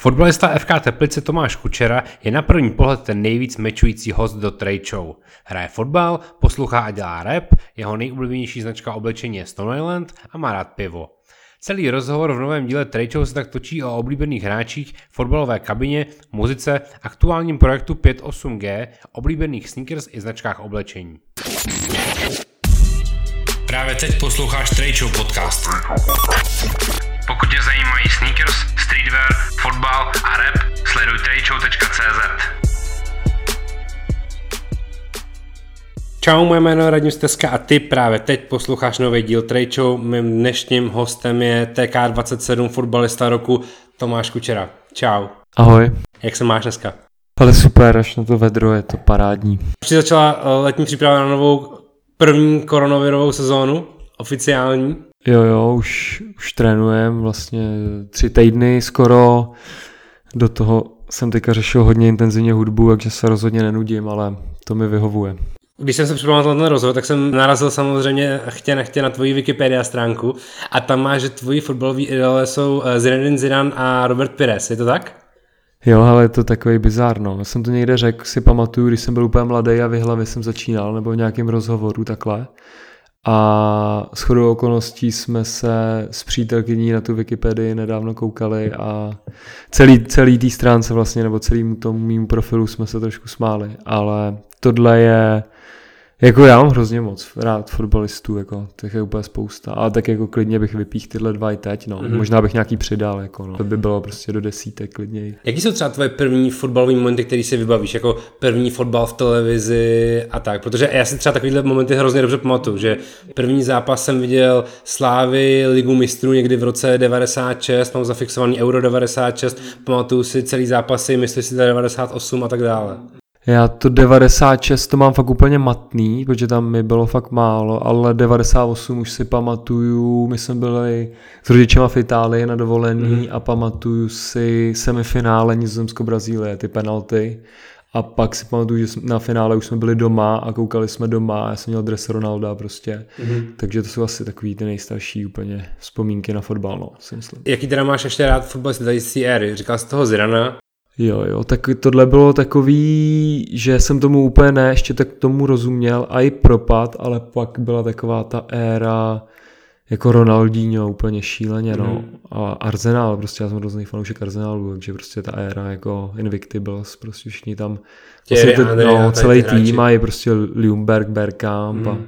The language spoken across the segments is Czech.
Fotbalista FK Teplice Tomáš Kučera je na první pohled ten nejvíc mečující host do Trade Show. Hraje fotbal, poslouchá a dělá rap, jeho nejoblíbenější značka oblečení je Stone Island a má rád pivo. Celý rozhovor v novém díle Trade Show se tak točí o oblíbených hráčích, fotbalové kabině, muzice, aktuálním projektu 58G, oblíbených sneakers i značkách oblečení. Právě teď posloucháš Trade Show podcast. Pokud tě streetwear, fotbal a rap, sleduj tradeshow.cz. Čau, moje jméno je Radim Steska a ty právě teď posloucháš nový díl Show. Mým dnešním hostem je TK27 fotbalista roku Tomáš Kučera. Čau. Ahoj. Jak se máš dneska? Ale super, až na to vedro je to parádní. Už začala eh, letní příprava na novou první koronavirovou sezónu, oficiální. Jo, jo, už, už trénujem vlastně tři týdny skoro. Do toho jsem teďka řešil hodně intenzivně hudbu, takže se rozhodně nenudím, ale to mi vyhovuje. Když jsem se připravil na ten rozhovor, tak jsem narazil samozřejmě chtě nechtě na tvoji Wikipedia stránku a tam máš, že tvoji fotbaloví idole jsou eh, Zinedine Zidane a Robert Pires, je to tak? Jo, ale je to takový bizárno. Já jsem to někde řekl, si pamatuju, když jsem byl úplně mladý a v hlavě jsem začínal, nebo v nějakém rozhovoru takhle. A s chodou okolností jsme se s přítelkyní na tu Wikipedii nedávno koukali a celý, celý té stránce vlastně, nebo celým tomu mým profilu jsme se trošku smáli, ale tohle je jako já mám hrozně moc rád fotbalistů, jako, těch je úplně spousta. A tak jako klidně bych vypích tyhle dva i teď, no. Mm-hmm. Možná bych nějaký přidal, jako, no. To by bylo prostě do desítek klidněji. Jaký jsou třeba tvoje první fotbalové momenty, který si vybavíš, jako první fotbal v televizi a tak? Protože já si třeba takovýhle momenty hrozně dobře pamatuju, že první zápas jsem viděl Slávy Ligu mistrů někdy v roce 96, mám zafixovaný Euro 96, pamatuju si celý zápasy, myslím si 98 a tak dále. Já to 96 to mám fakt úplně matný, protože tam mi bylo fakt málo, ale 98 už si pamatuju, my jsme byli s rodičema v Itálii na dovolení mm. a pamatuju si semifinále Nizozemsko-Brazílie, ty penalty. A pak si pamatuju, že na finále už jsme byli doma a koukali jsme doma a já jsem měl dres Ronalda prostě. Mm-hmm. Takže to jsou asi takový ty nejstarší úplně vzpomínky na fotbal, no, si myslím. Jaký teda máš ještě rád fotbalista tady z éry? Říkal jsi toho Zirana, Jo, jo, tak tohle bylo takový, že jsem tomu úplně ne, ještě tak tomu rozuměl a i propad, ale pak byla taková ta éra jako Ronaldinho úplně šíleně, no. Mm. A Arsenal, prostě já jsem hrozný fanoušek Arsenalu, takže prostě ta éra jako Invictibles, prostě všichni tam, vlastně to, no, celý tým i prostě Ljungberg, Bergkamp mm. a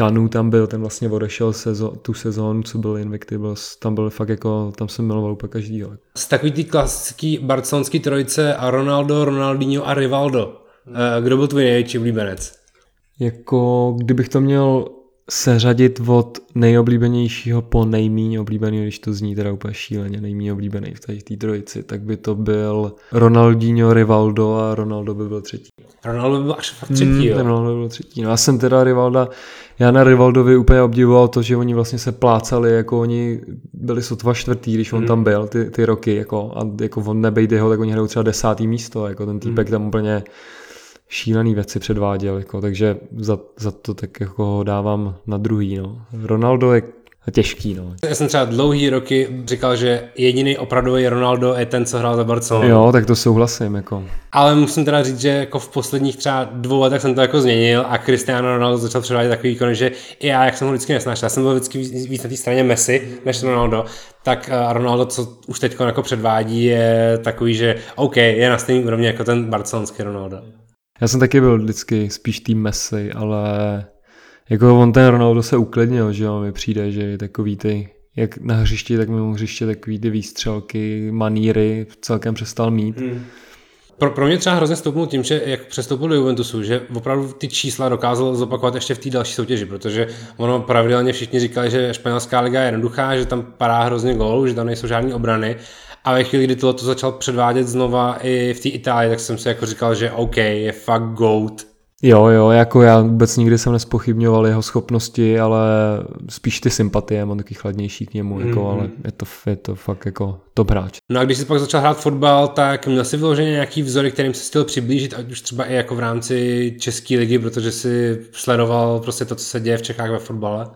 Kanu tam byl, ten vlastně odešel sezo, tu sezónu, co byl Invictibles, tam byl fakt jako, tam jsem miloval úplně každýho. Z takový ty klasický barcelonský trojice a Ronaldo, Ronaldinho a Rivaldo. Eh, kdo byl tvůj největší oblíbenec? Jako, kdybych to měl seřadit od nejoblíbenějšího po nejméně oblíbený, když to zní teda úplně šíleně, nejméně oblíbený v té trojici, tak by to byl Ronaldinho, Rivaldo a Ronaldo by byl třetí. Ronaldo by byl až fakt třetí, hmm, jo? Ronaldo by byl třetí. No já jsem teda Rivalda, já na Rivaldovi úplně obdivoval to, že oni vlastně se plácali, jako oni byli sotva čtvrtý, když on hmm. tam byl ty, ty roky, jako, a jako on nebejt jeho, tak oni hrajou třeba desátý místo, jako ten týpek hmm. tam úplně šílený věci předváděl, jako, takže za, za to tak jako dávám na druhý. No. Ronaldo je těžký. No. Já jsem třeba dlouhý roky říkal, že jediný opravdový Ronaldo je ten, co hrál za Barcelonu. Jo, tak to souhlasím. Jako. Ale musím teda říct, že jako v posledních třeba dvou letech jsem to jako změnil a Cristiano Ronaldo začal předvádět takový výkon, že i já, jak jsem ho vždycky nesnášel, já jsem byl vždycky víc na té straně Messi než Ronaldo, tak eh, Ronaldo, co už teď jako předvádí, je takový, že OK, je na stejný úrovni jako ten barcelonský Ronaldo. Já jsem taky byl vždycky spíš tým Messi, ale jako on ten Ronaldo se uklidnil, že jo, mi přijde, že je takový ty, jak na hřišti, tak mimo hřiště, takový ty výstřelky, maníry celkem přestal mít. Hmm. Pro, pro mě třeba hrozně stoupnul tím, že jak přestoupil do Juventusu, že opravdu ty čísla dokázal zopakovat ještě v té další soutěži, protože ono pravidelně všichni říkali, že španělská liga je jednoduchá, že tam padá hrozně gólů, že tam nejsou žádné obrany a ve chvíli, kdy tohle to začal předvádět znova i v té Itálii, tak jsem si jako říkal, že OK, je fakt GOAT. Jo, jo, jako já vůbec nikdy jsem nespochybňoval jeho schopnosti, ale spíš ty sympatie, mám taky chladnější k němu, mm-hmm. jako, ale mhm. je to, je to fakt jako top hráč. No a když jsi pak začal hrát fotbal, tak měl jsi vyloženě nějaký vzory, kterým se chtěl přiblížit, ať už třeba i jako v rámci České ligy, protože si sledoval prostě to, co se děje v Čechách ve fotbale?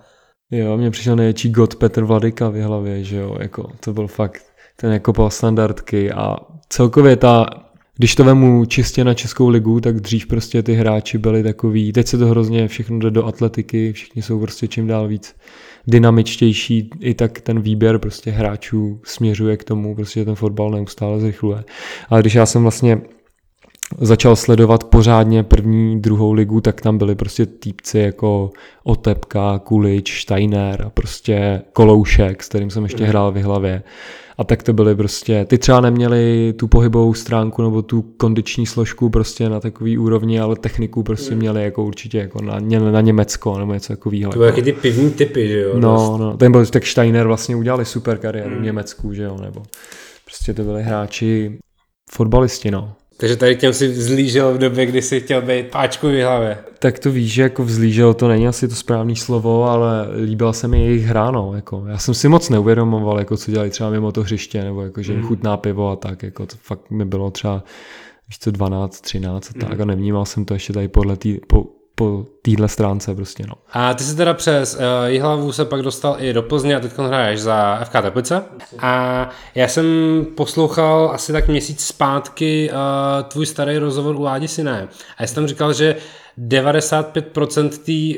Jo, mně přišel největší god Petr Vladika v hlavě, že jo, jako to byl fakt ten jako standardky a celkově ta když to vemu čistě na Českou ligu, tak dřív prostě ty hráči byli takový, teď se to hrozně všechno jde do atletiky, všichni jsou prostě čím dál víc dynamičtější, i tak ten výběr prostě hráčů směřuje k tomu, prostě ten fotbal neustále zrychluje. Ale když já jsem vlastně začal sledovat pořádně první, druhou ligu, tak tam byly prostě týpci jako Otepka, Kulič, Steiner a prostě Koloušek, s kterým jsem ještě mhm. hrál v hlavě. A tak to byly prostě, ty třeba neměli tu pohybovou stránku nebo tu kondiční složku prostě na takový úrovni, ale techniku prostě mhm. měli jako určitě jako na, na Německo nebo něco takového. To byly jako. ty pivní typy, že jo? No, no, ten byl, tak Steiner vlastně udělali super kariéru mm. v Německu, že jo, nebo prostě to byli hráči, fotbalisti, no. Takže tady těm si vzlížel v době, kdy si chtěl být páčku v hlavě. Tak to víš, že jako vzlížel to není asi to správné slovo, ale líbila se mi jejich hra, no. Jako, já jsem si moc neuvědomoval, jako co dělali třeba mimo to hřiště, nebo jako, že jim mm. chutná pivo a tak. Jako, to fakt mi bylo třeba víš co, 12, 13 a tak mm. a nevnímal jsem to ještě tady podle tý, po, po téhle stránce prostě, no. A ty jsi teda přes uh, Jihlavu se pak dostal i do Plzně a teď hraješ za FK Teplice. A já jsem poslouchal asi tak měsíc zpátky uh, tvůj starý rozhovor u Ládi Siné. A já jsem tam říkal, že 95%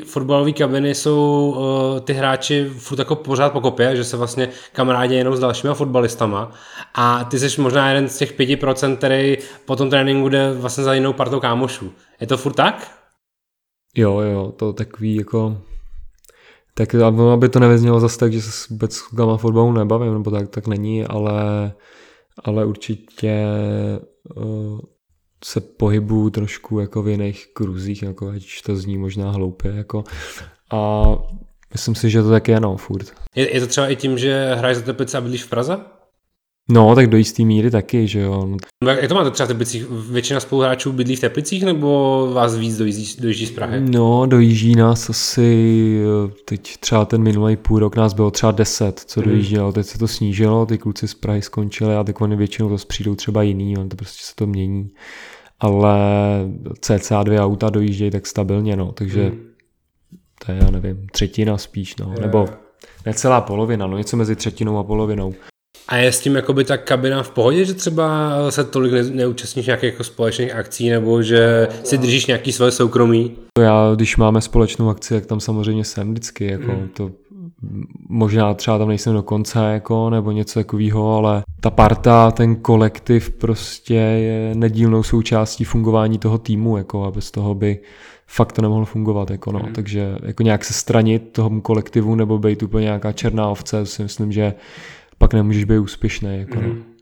té fotbalové kabiny jsou uh, ty hráči furt jako pořád po kopě, že se vlastně kamarádi jenom s dalšíma fotbalistama a ty jsi možná jeden z těch 5%, který po tom tréninku jde vlastně za jinou partou kámošů. Je to furt tak? Jo, jo, to takový jako... Tak aby to nevyznělo zase tak, že se vůbec s klukama fotbalu nebavím, nebo tak, tak není, ale, ale určitě uh, se pohybuju trošku jako v jiných kruzích, jako ať to zní možná hloupě, jako a myslím si, že to tak je, no, furt. Je, je to třeba i tím, že hraješ za Teplice a bydlíš v Praze? No, tak do jisté míry taky, že jo. No, jak to máte třeba v Teplicích? Většina spoluhráčů bydlí v Teplicích nebo vás víc dojíždí, dojíždí z Prahy? No, dojíždí nás asi, teď třeba ten minulý půl rok nás bylo třeba 10, co hmm. dojíždělo, teď se to snížilo, ty kluci z Prahy skončili a teď oni většinou to přijdou třeba jiný, on to prostě se to mění. Ale cca dvě auta dojíždějí tak stabilně, no, takže hmm. to je, já nevím, třetina spíš, no, je. nebo necelá polovina, no něco mezi třetinou a polovinou. A je s tím jakoby ta kabina v pohodě, že třeba se tolik ne, neúčastníš nějakých jako společných akcí nebo že si držíš nějaký svoje soukromí? Já, když máme společnou akci, tak tam samozřejmě jsem vždycky, jako mm. to možná třeba tam nejsem do konce, jako, nebo něco takového, ale ta parta, ten kolektiv prostě je nedílnou součástí fungování toho týmu, jako, a bez toho by fakt to nemohlo fungovat, jako no. Mm. takže jako nějak se stranit tomu kolektivu nebo být úplně nějaká černá ovce, si myslím, že pak nemůžeš být úspěšný. Jako mm. no.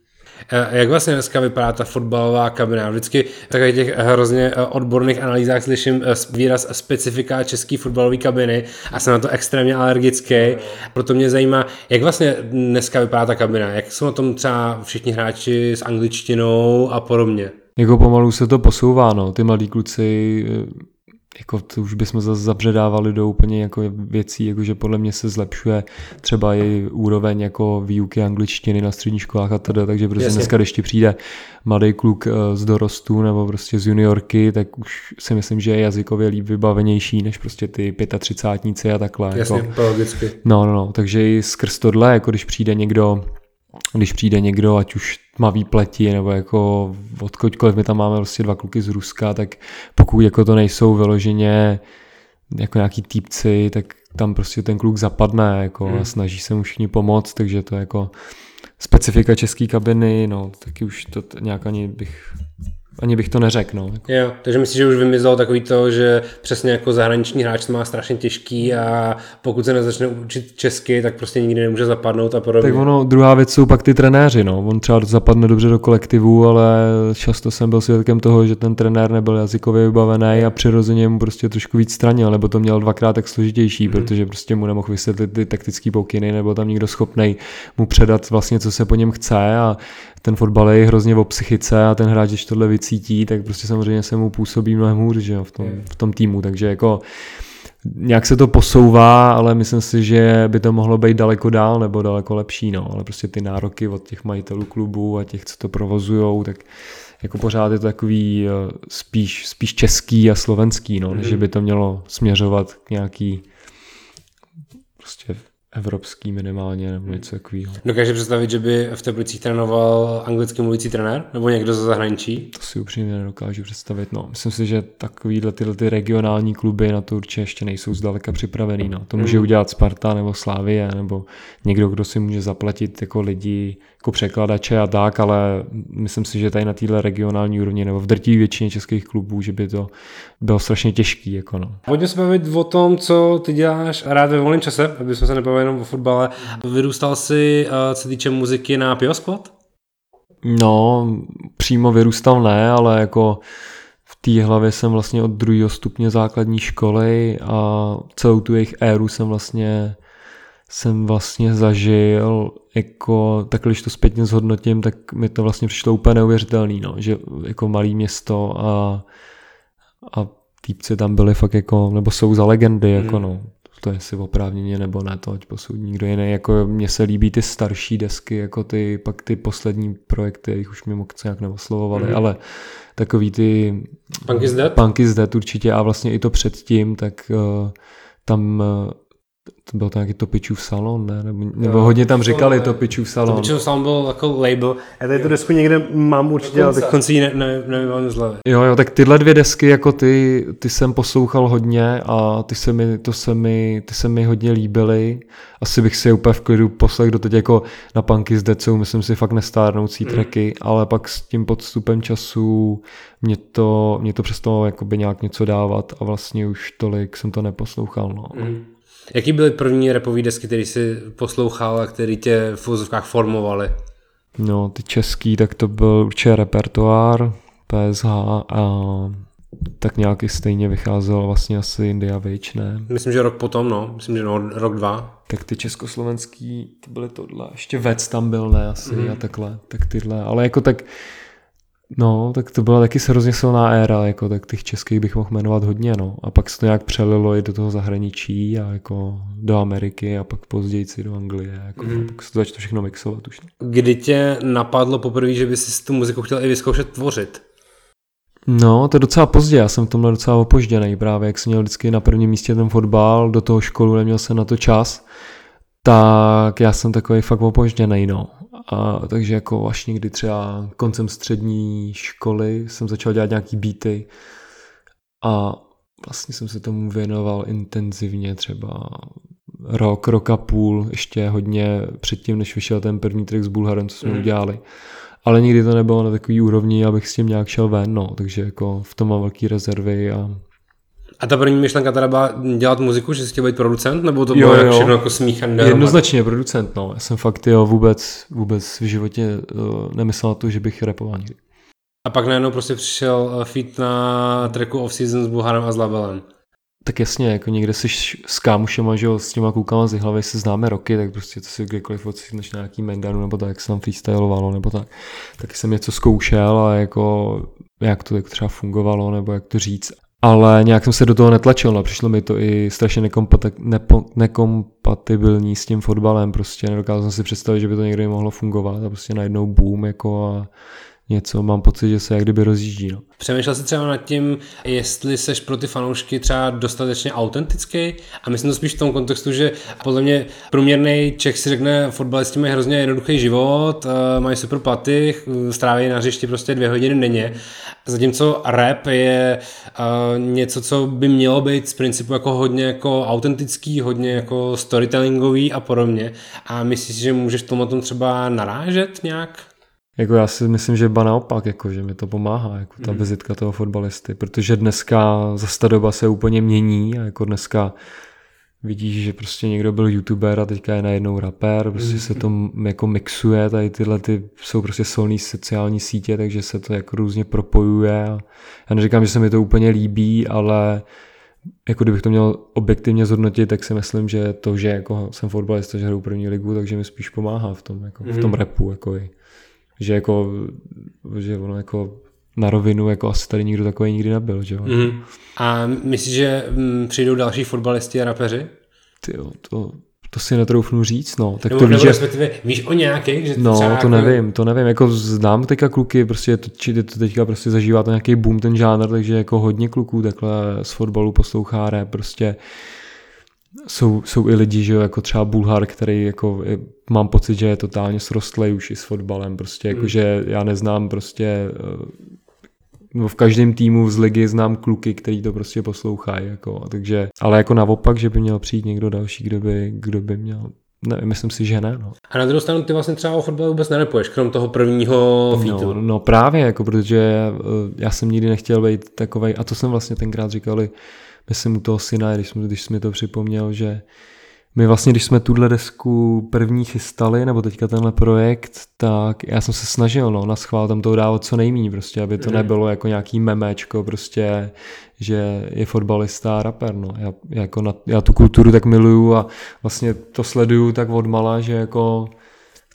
Jak vlastně dneska vypadá ta fotbalová kabina? Vždycky v takových těch hrozně eh, odborných analýzách slyším eh, výraz specifika české fotbalové kabiny a jsem na to extrémně alergický. Proto mě zajímá, jak vlastně dneska vypadá ta kabina? Jak jsou na tom třeba všichni hráči s angličtinou a podobně? Jako pomalu se to posouvá, no. Ty mladí kluci eh, jako to už bychom zase zabředávali do úplně jako věcí, jako že podle mě se zlepšuje třeba i úroveň jako výuky angličtiny na středních školách a tedy, takže prostě Jasně. dneska, když ti přijde mladý kluk eh, z dorostu nebo prostě z juniorky, tak už si myslím, že je jazykově líp vybavenější než prostě ty 35 a takhle. Jasně, jako. logicky. No, no, no, takže i skrz tohle, jako když přijde někdo když přijde někdo, ať už tmavý pleti, nebo jako odkudkoliv my tam máme prostě dva kluky z Ruska, tak pokud jako to nejsou vyloženě jako nějaký týpci, tak tam prostě ten kluk zapadne jako hmm. a snaží se mu všichni pomoct, takže to je jako specifika české kabiny, no taky už to nějak ani bych ani bych to neřekl. No. Jo, takže myslím, že už vymizelo takový to, že přesně jako zahraniční hráč to má strašně těžký a pokud se nezačne učit česky, tak prostě nikdy nemůže zapadnout a podobně. Tak ono, druhá věc jsou pak ty trenéři, no. On třeba zapadne dobře do kolektivu, ale často jsem byl svědkem toho, že ten trenér nebyl jazykově vybavený a přirozeně mu prostě trošku víc stranil, nebo to měl dvakrát tak složitější, mm-hmm. protože prostě mu nemohl vysvětlit ty taktické pokyny, nebo tam někdo schopný mu předat vlastně, co se po něm chce a ten fotbal je hrozně o psychice a ten hráč, když tohle vycítí, tak prostě samozřejmě se mu působí mnohem hůř že jo, v, tom, v tom týmu, takže jako nějak se to posouvá, ale myslím si, že by to mohlo být daleko dál nebo daleko lepší, no, ale prostě ty nároky od těch majitelů klubů a těch, co to provozujou, tak jako pořád je to takový eh, spíš, spíš český a slovenský, no, mm. než by to mělo směřovat k nějaký prostě evropský minimálně nebo něco takového. Dokáže představit, že by v Teplicích trénoval anglicky mluvící trenér nebo někdo ze zahraničí? To si upřímně nedokážu představit. No. Myslím si, že takovýhle tyhle ty regionální kluby na to určitě ještě nejsou zdaleka připravený. No. To může udělat Sparta nebo Slávie nebo někdo, kdo si může zaplatit jako lidi, jako překladače a tak, ale myslím si, že tady na téhle regionální úrovni nebo v drtivé většině českých klubů, že by to bylo strašně těžký. Jako no. Pojďme se bavit o tom, co ty děláš rád ve volném čase, aby jsme se nebavili jenom o fotbale. Vyrůstal jsi, eh, co týče muziky, na Piospot? No, přímo vyrůstal ne, ale jako v té hlavě jsem vlastně od druhého stupně základní školy a celou tu jejich éru jsem vlastně jsem vlastně zažil, jako takhle, když to zpětně zhodnotím, tak mi to vlastně přišlo úplně neuvěřitelný, no, že jako malý město a, a týpci tam byli fakt jako, nebo jsou za legendy, mm. jako no, to je si oprávněně nebo ne, to ať posoudí nikdo jiný. Jako mně se líbí ty starší desky, jako ty, pak ty poslední projekty, jich už mi moc nějak neoslovovali, mm. ale takový ty... Punk is Dead? Punk is Dead určitě a vlastně i to předtím, tak uh, tam uh, to byl to nějaký Topičův salon, ne? Nebo, nebo hodně tam říkali Topičův salon. Topičův salon byl jako label. Já tady tu desku někde mám určitě, ale tak konci ji ne, ne, nevím z Jo, jo, tak tyhle dvě desky, jako ty, ty jsem poslouchal hodně a ty se mi, to se mi, ty se mi hodně líbily. Asi bych si je úplně v klidu poslech do teď jako na punky s Decou, myslím si fakt nestárnoucí mm. tracky, ale pak s tím podstupem času mě to, mě to přestalo jakoby nějak něco dávat a vlastně už tolik jsem to neposlouchal. No. Mm. Jaký byly první repový desky, které jsi poslouchal a které tě v vozovkách formovaly? No, ty český, tak to byl určitě repertoár, PSH a tak nějak i stejně vycházel vlastně asi India Witch, ne? Myslím, že rok potom, no. Myslím, že no, rok dva. Tak ty československý, to byly tohle. Ještě Vec tam byl, ne? Asi mm. a takhle. Tak tyhle. Ale jako tak No, tak to byla taky hrozně silná éra, jako tak těch českých bych mohl jmenovat hodně, no. A pak se to nějak přelilo i do toho zahraničí a jako do Ameriky a pak později do Anglie, jako mm. pak se to začalo všechno mixovat už. Kdy tě napadlo poprvé, že bys si tu muziku chtěl i vyzkoušet tvořit? No, to je docela pozdě, já jsem v tomhle docela opožděný právě, jak jsem měl vždycky na prvním místě ten fotbal, do toho školu neměl jsem na to čas, tak já jsem takový fakt opožděný, no. A, takže jako až někdy třeba koncem střední školy jsem začal dělat nějaký beaty a vlastně jsem se tomu věnoval intenzivně třeba rok, rok a půl, ještě hodně předtím, než vyšel ten první track s Bulharem, co jsme mm. udělali. Ale nikdy to nebylo na takový úrovni, abych s tím nějak šel ven, no. takže jako v tom mám velký rezervy a a ta první myšlenka teda byla dělat muziku, že chtěl být producent, nebo to bylo jo, jo. všechno jako smíchané? Jednoznačně producent, no. Já jsem fakt jo, vůbec, vůbec v životě uh, nemyslel na to, že bych repoval nikdy. A pak najednou prostě přišel eh, feat na tracku Off Season s Bulharem a s Labelem. Tak jasně, jako někde jsi s kámošema, že jo, s těma klukama z hlavy se známe roky, tak prostě to si kdykoliv odcítneš na nějaký mendanu, nebo tak, jak se tam freestylovalo, nebo tak. Taky jsem něco zkoušel a jako jak to jak třeba fungovalo, nebo jak to říct ale nějak jsem se do toho netlačil, no. přišlo mi to i strašně nepo- nekompatibilní s tím fotbalem, prostě nedokázal jsem si představit, že by to někdy mohlo fungovat a prostě najednou boom jako a něco, mám pocit, že se jak kdyby rozjíždí. No. Přemýšlel jsi třeba nad tím, jestli seš pro ty fanoušky třeba dostatečně autentický a myslím to spíš v tom kontextu, že podle mě průměrný Čech si řekne, fotbalisti mají hrozně jednoduchý život, eh, mají super platy, stráví na hřišti prostě dvě hodiny denně, zatímco rap je uh, něco, co by mělo být z principu jako hodně jako autentický, hodně jako storytellingový a podobně a myslíš, že můžeš tomu tom třeba narážet nějak? Jako já si myslím, že ba naopak, jako, že mi to pomáhá, jako ta mm. vizitka toho fotbalisty, protože dneska za ta doba se úplně mění a jako dneska vidíš, že prostě někdo byl youtuber a teďka je najednou rapper, prostě mm. se to jako mixuje, tady tyhle ty jsou prostě solní sociální sítě, takže se to jako různě propojuje já neříkám, že se mi to úplně líbí, ale jako kdybych to měl objektivně zhodnotit, tak si myslím, že to, že jako jsem fotbalista, že hraju první ligu, takže mi spíš pomáhá v tom, jako, mm. v tom mhm. repu. Jako i že jako, že ono jako na rovinu, jako asi tady nikdo takový nikdy nebyl, že jo. Mm. A myslíš, že mm, přijdou další fotbalisti a rapeři? Ty jo, to, to si netroufnu říct, no. Tak nebo, to víš, že... víš o nějakých, že to No, to jako... nevím, to nevím, jako znám teďka kluky, prostě to, či to teďka prostě zažívá to nějaký boom ten žánr, takže jako hodně kluků takhle z fotbalu poslouchá rap, prostě jsou, jsou i lidi, že jo, jako třeba Bulhar, který jako je, mám pocit, že je totálně srostlej už i s fotbalem, prostě jako, mm. že já neznám prostě eh, no v každém týmu z ligy znám kluky, který to prostě poslouchají, jako, takže, ale jako naopak, že by měl přijít někdo další, kdo by, kdo by měl ne, myslím si, že ne. No. A na druhou stranu ty vlastně třeba o fotbale vůbec nerepuješ, krom toho prvního featu. No, no právě, jako, protože eh, já jsem nikdy nechtěl být takovej, a to jsem vlastně tenkrát říkali, myslím u toho syna, když, jsme, když jsi mi to připomněl, že my vlastně, když jsme tuhle desku první chystali, nebo teďka tenhle projekt, tak já jsem se snažil, no, na schvál tam toho dávat co nejméně, prostě, aby to mm. nebylo jako nějaký memečko, prostě, že je fotbalista a rapper, no. Já, jako na, já tu kulturu tak miluju a vlastně to sleduju tak odmala, že jako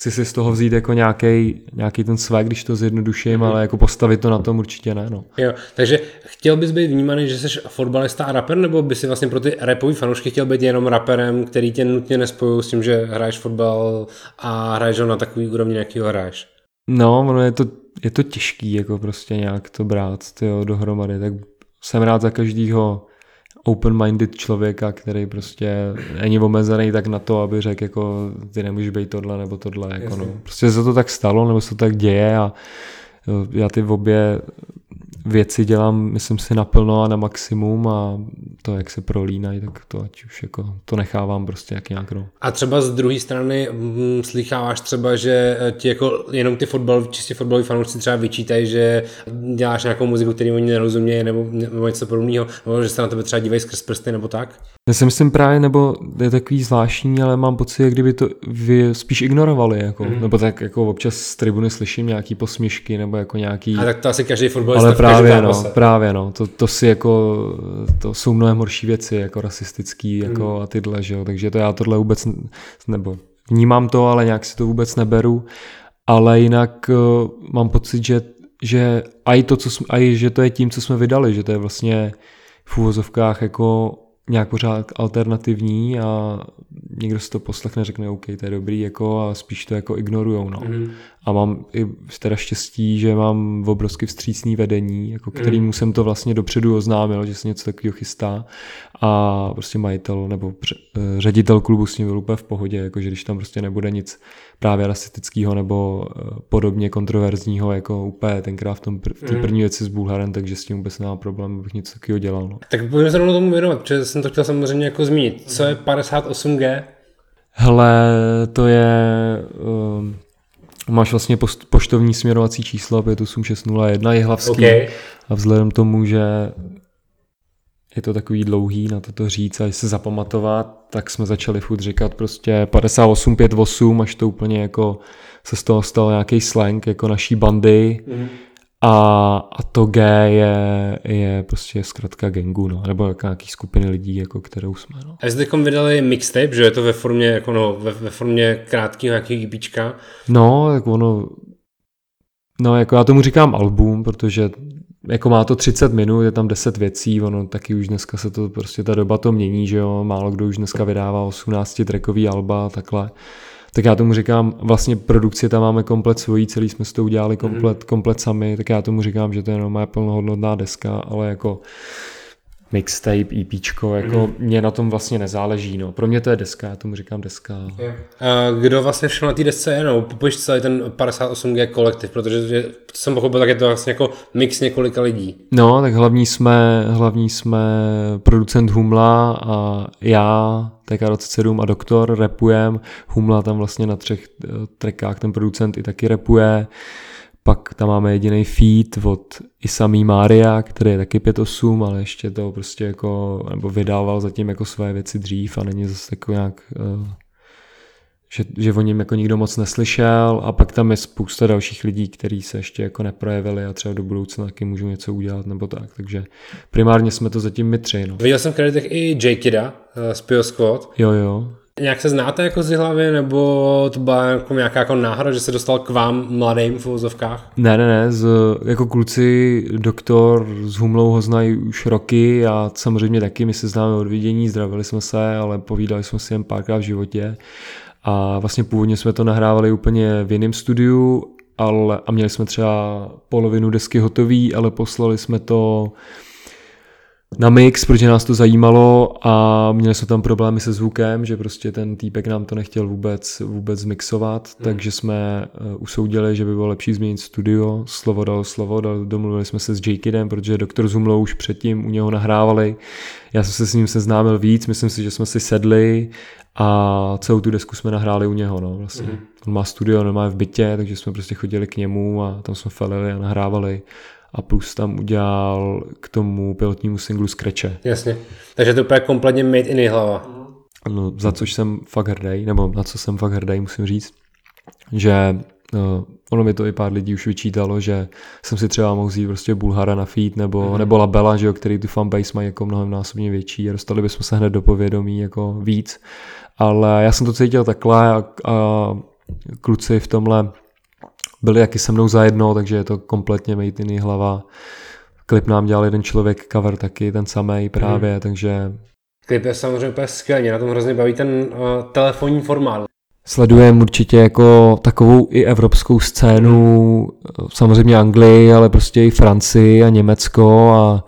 chci si z toho vzít jako nějaký, nějaký ten svek, když to zjednoduším, mm-hmm. ale jako postavit to na tom určitě ne. No. Jo, takže chtěl bys být vnímaný, že jsi fotbalista a rapper, nebo by si vlastně pro ty rapový fanoušky chtěl být jenom raperem, který tě nutně nespojují s tím, že hraješ fotbal a hraješ ho na takový úrovni, jaký ho hraješ? No, ono je to, je to těžký, jako prostě nějak to brát tyjo, dohromady, tak jsem rád za každýho open-minded člověka, který prostě není omezený tak na to, aby řekl, jako ty nemůžeš být tohle nebo tohle. Jako no. Prostě se to tak stalo, nebo se to tak děje a já ty v obě věci dělám, myslím si, naplno a na maximum a to, jak se prolínají, tak to ať už jako, to nechávám prostě jak nějak, no. A třeba z druhé strany hm, slycháváš třeba, že ti jako jenom ty fotbal, čistě fotbaloví fanoušci třeba vyčítají, že děláš nějakou muziku, který oni nerozumějí, nebo, nebo něco podobného, nebo že se na tebe třeba dívají skrz prsty, nebo tak? Já si myslím právě, nebo je takový zvláštní, ale mám pocit, jak kdyby to vy spíš ignorovali, jako, mm. nebo tak jako občas z tribuny slyším nějaký posměšky, nebo jako nějaký... A tak to asi každý fotbalista Ale právě, no, právě, no, to, to si jako, to jsou mnohem horší věci, jako rasistický, jako mm. a tyhle, že jo, takže to já tohle vůbec, nebo vnímám to, ale nějak si to vůbec neberu, ale jinak uh, mám pocit, že, že i to, co jsme, i, že to je tím, co jsme vydali, že to je vlastně v úvozovkách jako nějak pořád alternativní a někdo si to poslechne, řekne OK, to je dobrý, jako a spíš to jako ignorujou, no. Mm. A mám i teda štěstí, že mám obrovsky vstřícný vedení, jako mhm. kterýmu mm. jsem to vlastně dopředu oznámil, že se něco takového chystá a prostě majitel nebo eh, ředitel klubu s ním byl úplně v pohodě, jakože když tam prostě nebude nic právě rasistického nebo eh, podobně kontroverzního, jako úplně tenkrát v, tom, v té mm. první věci s Bulharem, takže s tím vůbec nemám problém, abych něco takového dělal. No. Tak pojďme se rovnou tomu věnovat, protože jsem to chtěl samozřejmě jako zmínit. Co je 58G? Hele, to je... Um, máš vlastně post, poštovní směrovací číslo 58601 je hlavský okay. a vzhledem tomu, že je to takový dlouhý na toto říct a se zapamatovat, tak jsme začali furt říkat prostě 5858, až to úplně jako se z toho stal nějaký slang jako naší bandy mm. A, a to G je, je prostě zkrátka gengu, no, nebo jako nějaký skupiny lidí, jako kterou jsme. No. A jste vydali mixtape, že je to ve formě, jako no, ve, ve formě krátkého nějakého EPčka? No, jako ono, No, jako já tomu říkám album, protože jako má to 30 minut, je tam 10 věcí, ono taky už dneska se to prostě ta doba to mění, že jo, málo kdo už dneska vydává 18 trackový alba takhle. Tak já tomu říkám, vlastně produkci tam máme komplet svojí, celý jsme s to udělali komplet, mhm. komplet sami, tak já tomu říkám, že to je jenom moje plnohodnotná deska, ale jako mixtape, EPčko, jako mm. mě na tom vlastně nezáleží, no. Pro mě to je deska, já tomu říkám deska. Yeah. A kdo vlastně všel na té desce je, no, popiš celý ten 58G kolektiv, protože jsem pochopil, tak je to vlastně jako mix několika lidí. No, tak hlavní jsme, hlavní jsme producent Humla a já, TK27 a Doktor repujem. Humla tam vlastně na třech eh, trackách ten producent i taky repuje. Pak tam máme jediný feed od Isami Mária, který je taky 5.8, ale ještě to prostě jako, nebo vydával zatím jako své věci dřív a není zase jako nějak, uh, že, že o něm jako nikdo moc neslyšel a pak tam je spousta dalších lidí, kteří se ještě jako neprojevili a třeba do budoucna taky můžou něco udělat nebo tak, takže primárně jsme to zatím my tři. No. Viděl jsem v kreditech i J. Kida z Pio Squad. Jo, jo. Nějak se znáte jako z hlavy, nebo to byla jako nějaká jako náhoda, že se dostal k vám mladým v úzovkách? Ne, ne, ne, z, jako kluci doktor s Humlou ho znají už roky a samozřejmě taky, my se známe od vidění, zdravili jsme se, ale povídali jsme si jen párkrát v životě a vlastně původně jsme to nahrávali úplně v jiném studiu ale, a měli jsme třeba polovinu desky hotový, ale poslali jsme to na mix, protože nás to zajímalo a měli jsme tam problémy se zvukem, že prostě ten týpek nám to nechtěl vůbec, vůbec zmixovat, mm. takže jsme uh, usoudili, že by bylo lepší změnit studio, slovo dalo slovo, dal, domluvili jsme se s Jakidem, protože doktor Zumlo už předtím u něho nahrávali, já jsem se s ním seznámil víc, myslím si, že jsme si sedli a celou tu desku jsme nahráli u něho, no, vlastně. Mm. On má studio, on má v bytě, takže jsme prostě chodili k němu a tam jsme falili a nahrávali a plus tam udělal k tomu pilotnímu singlu Scratche. Jasně, takže to úplně kompletně made in hlava. No, za což jsem fakt hrdý, nebo na co jsem fakt hrdý, musím říct, že no, ono mi to i pár lidí už vyčítalo, že jsem si třeba mohl vzít prostě Bulhara na feed nebo, mm-hmm. nebo Labela, že jo, který tu fanbase mají jako mnohem násobně větší a dostali bychom se hned do povědomí jako víc. Ale já jsem to cítil takhle a, a kluci v tomhle byli jaký se mnou zajedno, takže je to kompletně mejtiny hlava. Klip nám dělal jeden člověk, cover taky, ten samý právě, hmm. takže... Klip je samozřejmě úplně skvělý, na tom hrozně baví ten uh, telefonní formát. Sledujeme určitě jako takovou i evropskou scénu, samozřejmě Anglii, ale prostě i Francii a Německo a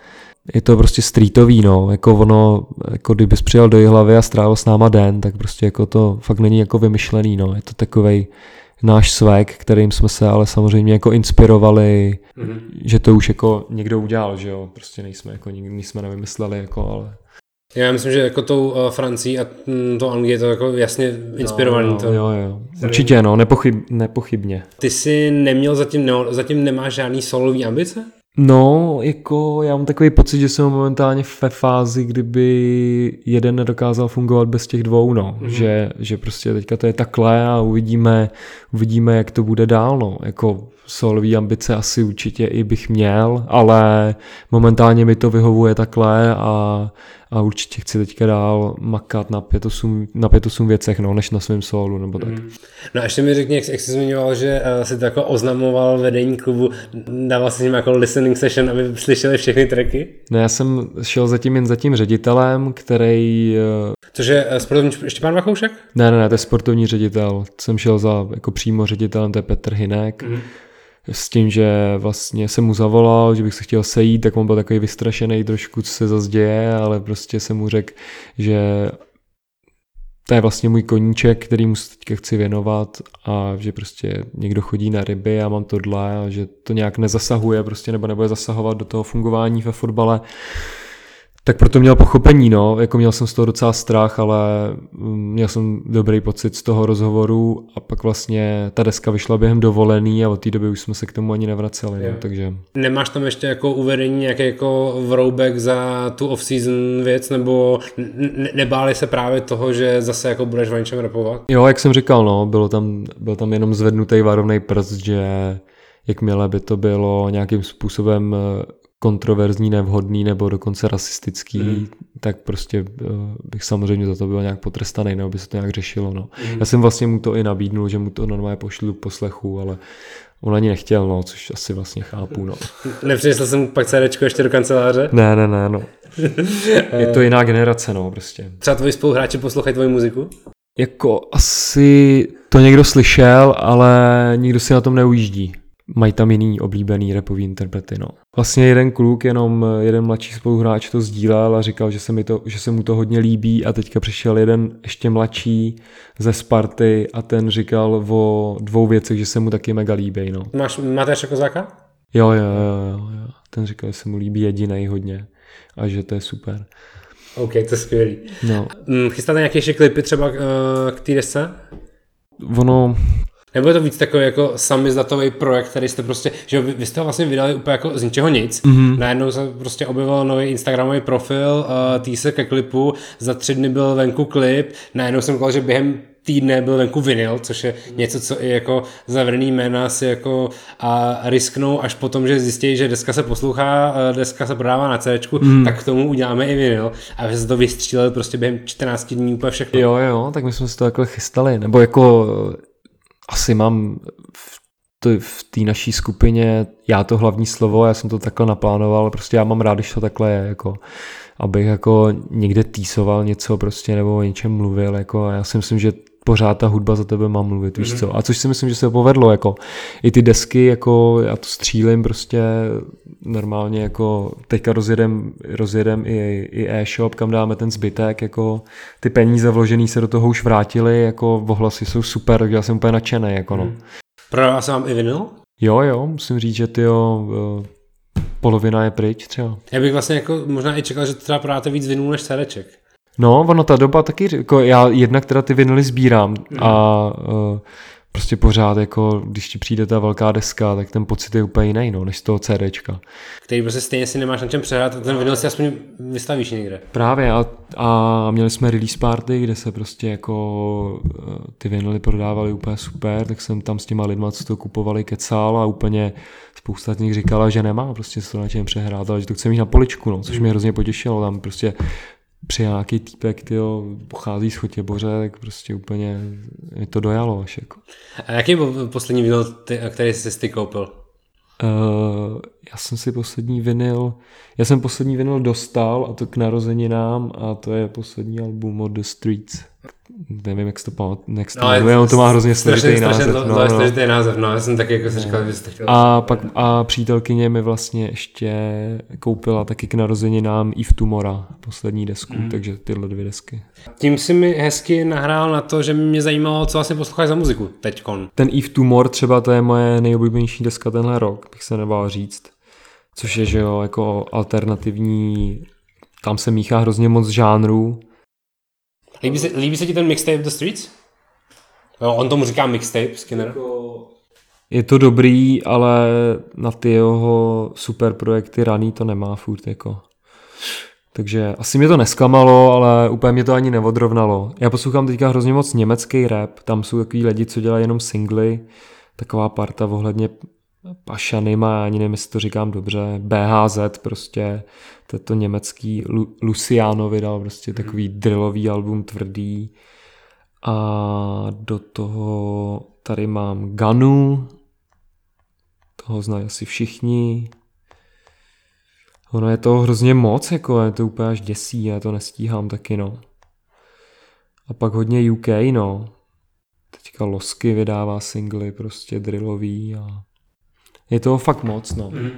je to prostě streetový, no, jako ono, jako kdybys přijel do hlavy a strávil s náma den, tak prostě jako to fakt není jako vymyšlený, no, je to takovej náš svek, kterým jsme se ale samozřejmě jako inspirovali, mm-hmm. že to už jako někdo udělal, že jo, prostě nejsme jako nikdy jsme nevymysleli, jako, ale já myslím, že jako tou uh, Francií a mm, to Anglii je to jako jasně inspirovaný. No, to. Jo, jo. Určitě, no, nepochyb, nepochybně. Ty jsi neměl zatím, no, zatím nemáš žádný solový ambice? No, jako já mám takový pocit, že jsem momentálně ve fázi, kdyby jeden nedokázal fungovat bez těch dvou, no. Mm-hmm. Že, že prostě teďka to je takhle a uvidíme, uvidíme, jak to bude dál, no. Jako solový ambice asi určitě i bych měl, ale momentálně mi to vyhovuje takhle a a určitě chci teďka dál makat na 5-8, na 5-8 věcech, no, než na svém solu, nebo tak. Mm. No a ještě mi řekni, jak, jak jsi zmiňoval, že uh, jsi to jako oznamoval vedení klubu, dával si jim jako listening session, aby slyšeli všechny tracky? No já jsem šel zatím jen za tím ředitelem, který... Uh... Což je uh, sportovní Štěpán Vachoušek? Ne, ne, ne, to je sportovní ředitel. Jsem šel za jako přímo ředitelem, to je Petr Hinek. Mm s tím, že vlastně jsem mu zavolal, že bych se chtěl sejít, tak on byl takový vystrašený trošku, co se zase děje, ale prostě jsem mu řekl, že to je vlastně můj koníček, který mu se teďka chci věnovat a že prostě někdo chodí na ryby a mám tohle a že to nějak nezasahuje prostě nebo nebude zasahovat do toho fungování ve fotbale tak proto měl pochopení, no, jako měl jsem z toho docela strach, ale mm, měl jsem dobrý pocit z toho rozhovoru a pak vlastně ta deska vyšla během dovolený a od té doby už jsme se k tomu ani nevraceli, no, takže. Nemáš tam ještě jako uvedení nějaký jako vroubek za tu off-season věc, nebo ne- nebáli se právě toho, že zase jako budeš v něčem repovat? Jo, jak jsem říkal, no, bylo tam, byl tam jenom zvednutý varovný prst, že jakmile by to bylo nějakým způsobem kontroverzní, nevhodný nebo dokonce rasistický, mm. tak prostě uh, bych samozřejmě za to byl nějak potrestaný, nebo by se to nějak řešilo. No. Mm. Já jsem vlastně mu to i nabídnul, že mu to normálně pošlu k poslechu, ale on ani nechtěl, no, což asi vlastně chápu. No. Nepřinesl jsem pak CD ještě do kanceláře? Ne, ne, ne, no. Je to jiná generace, no, prostě. Třeba tvoji spoluhráči poslouchají tvoji muziku? Jako asi to někdo slyšel, ale nikdo si na tom neujíždí mají tam jiný oblíbený repový interprety. No. Vlastně jeden kluk, jenom jeden mladší spoluhráč to sdílel a říkal, že se, mi to, že se mu to hodně líbí a teďka přišel jeden ještě mladší ze Sparty a ten říkal o dvou věcech, že se mu taky mega líbí. No. Máš Mateře Kozáka? Jo, jo, jo, jo, jo. Ten říkal, že se mu líbí jediný hodně a že to je super. OK, to je skvělý. No. Mm, chystáte nějaké ještě klipy třeba uh, k té desce? Ono, nebo je to víc takový jako samizdatový projekt, který jste prostě, že vy, vy jste ho vlastně vydali úplně jako z ničeho nic. Mm-hmm. Najednou se prostě objevil nový Instagramový profil, uh, tý se ke klipu, za tři dny byl venku klip, najednou jsem koukal, že během týdne byl venku vinyl, což je něco, co i jako zavřený jména si jako a risknou až potom, že zjistí, že deska se poslouchá, deska se prodává na CD, mm. tak k tomu uděláme i vinyl. A vy se to vystříleli prostě během 14 dní úplně všechno. Jo, jo, tak my jsme si to takhle chystali. Nebo jako asi mám v té naší skupině já to hlavní slovo, já jsem to takhle naplánoval, prostě já mám rád, když to takhle je, jako, abych jako někde týsoval něco prostě nebo o něčem mluvil, jako já si myslím, že pořád ta hudba za tebe má mluvit, víš mm-hmm. co. A což si myslím, že se povedlo, jako i ty desky, jako já to střílím prostě normálně jako teďka rozjedem, rozjedem i, i e-shop, kam dáme ten zbytek, jako ty peníze vložený se do toho už vrátily, jako ohlasy jsou super, takže já jsem úplně nadšený, jako no. Hmm. Prodává se vám i vinyl? Jo, jo, musím říct, že ty jo, polovina je pryč třeba. Já bych vlastně jako možná i čekal, že třeba prodáte víc vinů než cereček. No, ono ta doba taky, jako já jednak teda ty vinily sbírám mm. a uh, prostě pořád jako, když ti přijde ta velká deska, tak ten pocit je úplně jiný, no, než z toho CDčka. Který prostě stejně si nemáš na čem přehrát, ten vinyl si aspoň vystavíš někde. Právě a, a měli jsme release party, kde se prostě jako eh, ty vinily prodávaly úplně super, tak jsem tam s těma lidma, co to kupovali, kecal a úplně spousta z nich říkala, že nemá prostě se to na čem přehrát, ale že to chce mít na poličku, no, což mě hrozně potěšilo, tam prostě přijel nějaký týpek, tyjo, pochází z Chotěboře, tak prostě úplně mi to dojalo až jako. A jaký byl poslední vinyl, který jsi si koupil? Uh, já jsem si poslední vinyl, já jsem poslední vinyl dostal a to k narozeninám a to je poslední album od The Streets nevím, jak se to pamatuje, to, no, to má hrozně složitý název. no, no. složitý název, no, já jsem taky jako si říkal, že jste chtěl. A pak a přítelkyně mi vlastně ještě koupila taky k narozeninám i v Tumora poslední desku, mm. takže tyhle dvě desky. Tím si mi hezky nahrál na to, že mě zajímalo, co vlastně posloucháš za muziku teďkon. Ten Eve Tumor třeba to je moje nejoblíbenější deska tenhle rok, bych se nebál říct. Což je, že jo, jako alternativní, tam se míchá hrozně moc žánrů, Líbí se, líbí se ti ten mixtape The Streets? Jo, on tomu říká mixtape, Skinner. Jako- je to dobrý, ale na ty jeho super projekty raný to nemá furt jako. Takže asi mě to nesklamalo, ale úplně mě to ani neodrovnalo. Já poslouchám teďka hrozně moc německý rap, tam jsou takový lidi, co dělají jenom singly, taková parta ohledně Pašany má, ani nevím, jestli to říkám dobře, BHZ prostě, to je to německý, Lu- Luciano vydal prostě mhm. takový drillový album tvrdý a do toho tady mám Ganu, toho znají asi všichni, ono je to hrozně moc, jako je to úplně až děsí, já to nestíhám taky, no. A pak hodně UK, no. Teďka Losky vydává singly prostě drillový a je toho fakt moc, no. Mm.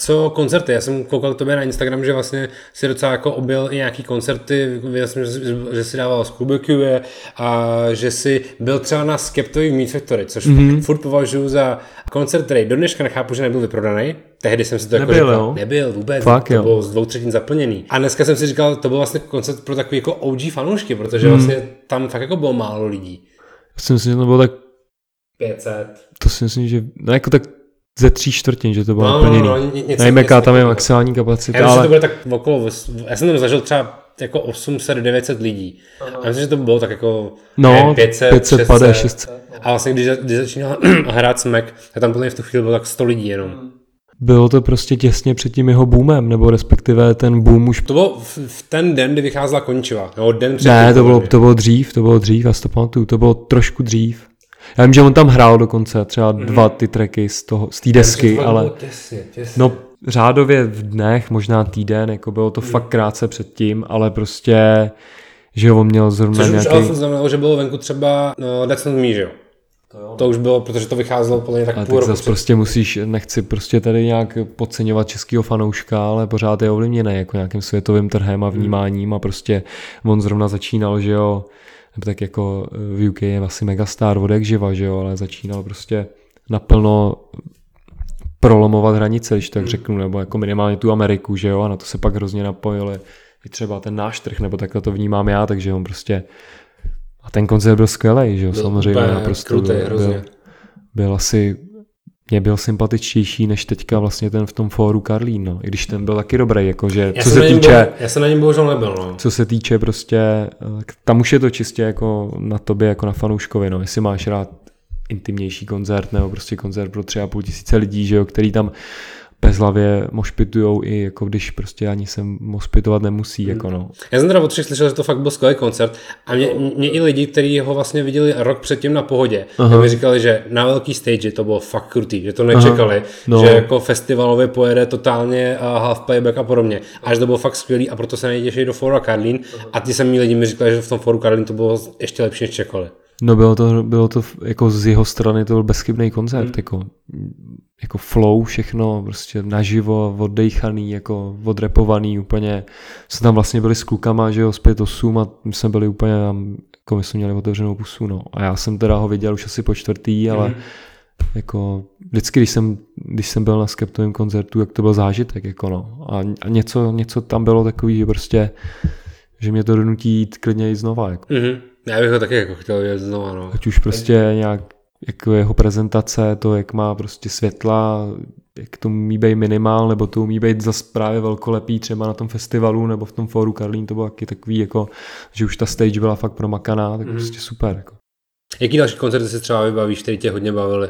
Co koncerty? Já jsem koukal k tobě na Instagram, že vlastně si docela jako objel i nějaký koncerty, viděl jsem, že, si dával z Kubekue a že si byl třeba na Skeptovi v Meat Factory, což mm-hmm. furt považuji za koncert, který do dneška nechápu, že nebyl vyprodaný. Tehdy jsem si to jako nebyl, říkal, jo? nebyl vůbec, Fakt, to jo. bylo z dvou třetin zaplněný. A dneska jsem si říkal, to byl vlastně koncert pro takový jako OG fanoušky, protože mm. vlastně tam fakt jako bylo málo lidí. Já si myslím, že to bylo tak 500. To si myslím, že no jako tak ze tří čtvrtin, že to bylo no, naplněný. No, no, něco, Nevím, jaká tam je maximální kapacita, já ale... to bude tak okolo, já jsem tam zažil třeba jako 800-900 lidí. Aha. A myslím, že to bylo tak jako no, ne, 500, 500 600. 600. A vlastně, když, když začínal hrát Smack, tak tam podle v tu chvíli bylo tak 100 lidí jenom. Bylo to prostě těsně před tím jeho boomem, nebo respektive ten boom už... To bylo v, v ten den, kdy vycházela Končiva, nebo den před Ne, to bylo, to bylo dřív, to bylo dřív, já si to pamatuju, to bylo trošku dřív. Já vím, že on tam hrál dokonce třeba mm. dva ty tracky z toho, z té desky, ale těsně, těsně. no řádově v dnech, možná týden, jako bylo to mm. fakt krátce předtím, ale prostě, že on měl zrovna Což nějaký... už ale znamenalo, že bylo venku třeba no, That's Not Me, že jo? To, jo. to už bylo, protože to vycházelo podle mě tak a půl tak zase prostě musíš, nechci prostě tady nějak podceňovat českého fanouška, ale pořád je ovlivněný jako nějakým světovým trhem a vnímáním a prostě on zrovna začínal, že jo, nebo tak jako eh, v UK je asi megastar od jak živa, že jo, ale začínal prostě naplno prolomovat hranice, když tak hmm. řeknu, nebo jako minimálně tu Ameriku, že jo, a na to se pak hrozně napojili i třeba ten náš trh, nebo takhle to vnímám já, takže on prostě a ten koncert byl skvělý, že jo, samozřejmě naprosto krutý, byl, byl, byl asi mě byl sympatičtější než teďka vlastně ten v tom fóru Karlín, no. I když ten byl taky dobrý, jakože já co se týče... Byl, já jsem na něm bohužel nebyl, no. Co se týče prostě, eh, tam už je to čistě jako na tobě, jako na fanouškovi, no. Jestli máš rád intimnější koncert, nebo prostě koncert pro tři a půl tisíce lidí, že jo, který tam bezhlavě mošpitujou i jako když prostě ani se mošpitovat nemusí. Hmm. Jako no. Já jsem teda od slyšel, že to fakt byl skvělý koncert a mě, mě i lidi, kteří ho vlastně viděli rok předtím na pohodě, Aha. mi říkali, že na velký stage to bylo fakt krutý, že to nečekali, no. že jako festivalově pojede totálně a half playback a podobně. A že to bylo fakt skvělý a proto se nejtěší do Fora Karlín a ty samý lidi mi říkali, že v tom Foru Karlín to bylo ještě lepší, než čekali. No bylo to, bylo to jako z jeho strany to byl bezchybný koncert, Hmm. jako, jako flow, všechno prostě naživo, oddejchaný, jako odrepovaný úplně. Jsme tam vlastně byli s klukama, že jo, z 5-8 a my jsme byli úplně tam, jako my jsme měli otevřenou pusu, no. A já jsem teda ho viděl už asi po čtvrtý, ale Mhm. jako vždycky, když jsem, když jsem byl na Skeptovém koncertu, jak to byl zážitek, jako no. A, a něco, něco tam bylo takový, že prostě, že mě to donutí jít klidně i znova, jako. Mhm. Já bych ho taky jako chtěl vidět znova, no. Ať už prostě nějak jako jeho prezentace, to, jak má prostě světla, jak to umí být minimál, nebo to umí být zase právě velkolepý třeba na tom festivalu, nebo v tom fóru Karlín, to bylo taky takový, jako, že už ta stage byla fakt promakaná, tak Mhm. prostě super. Jako. Jaký další koncerty si třeba vybavíš, který tě hodně bavili?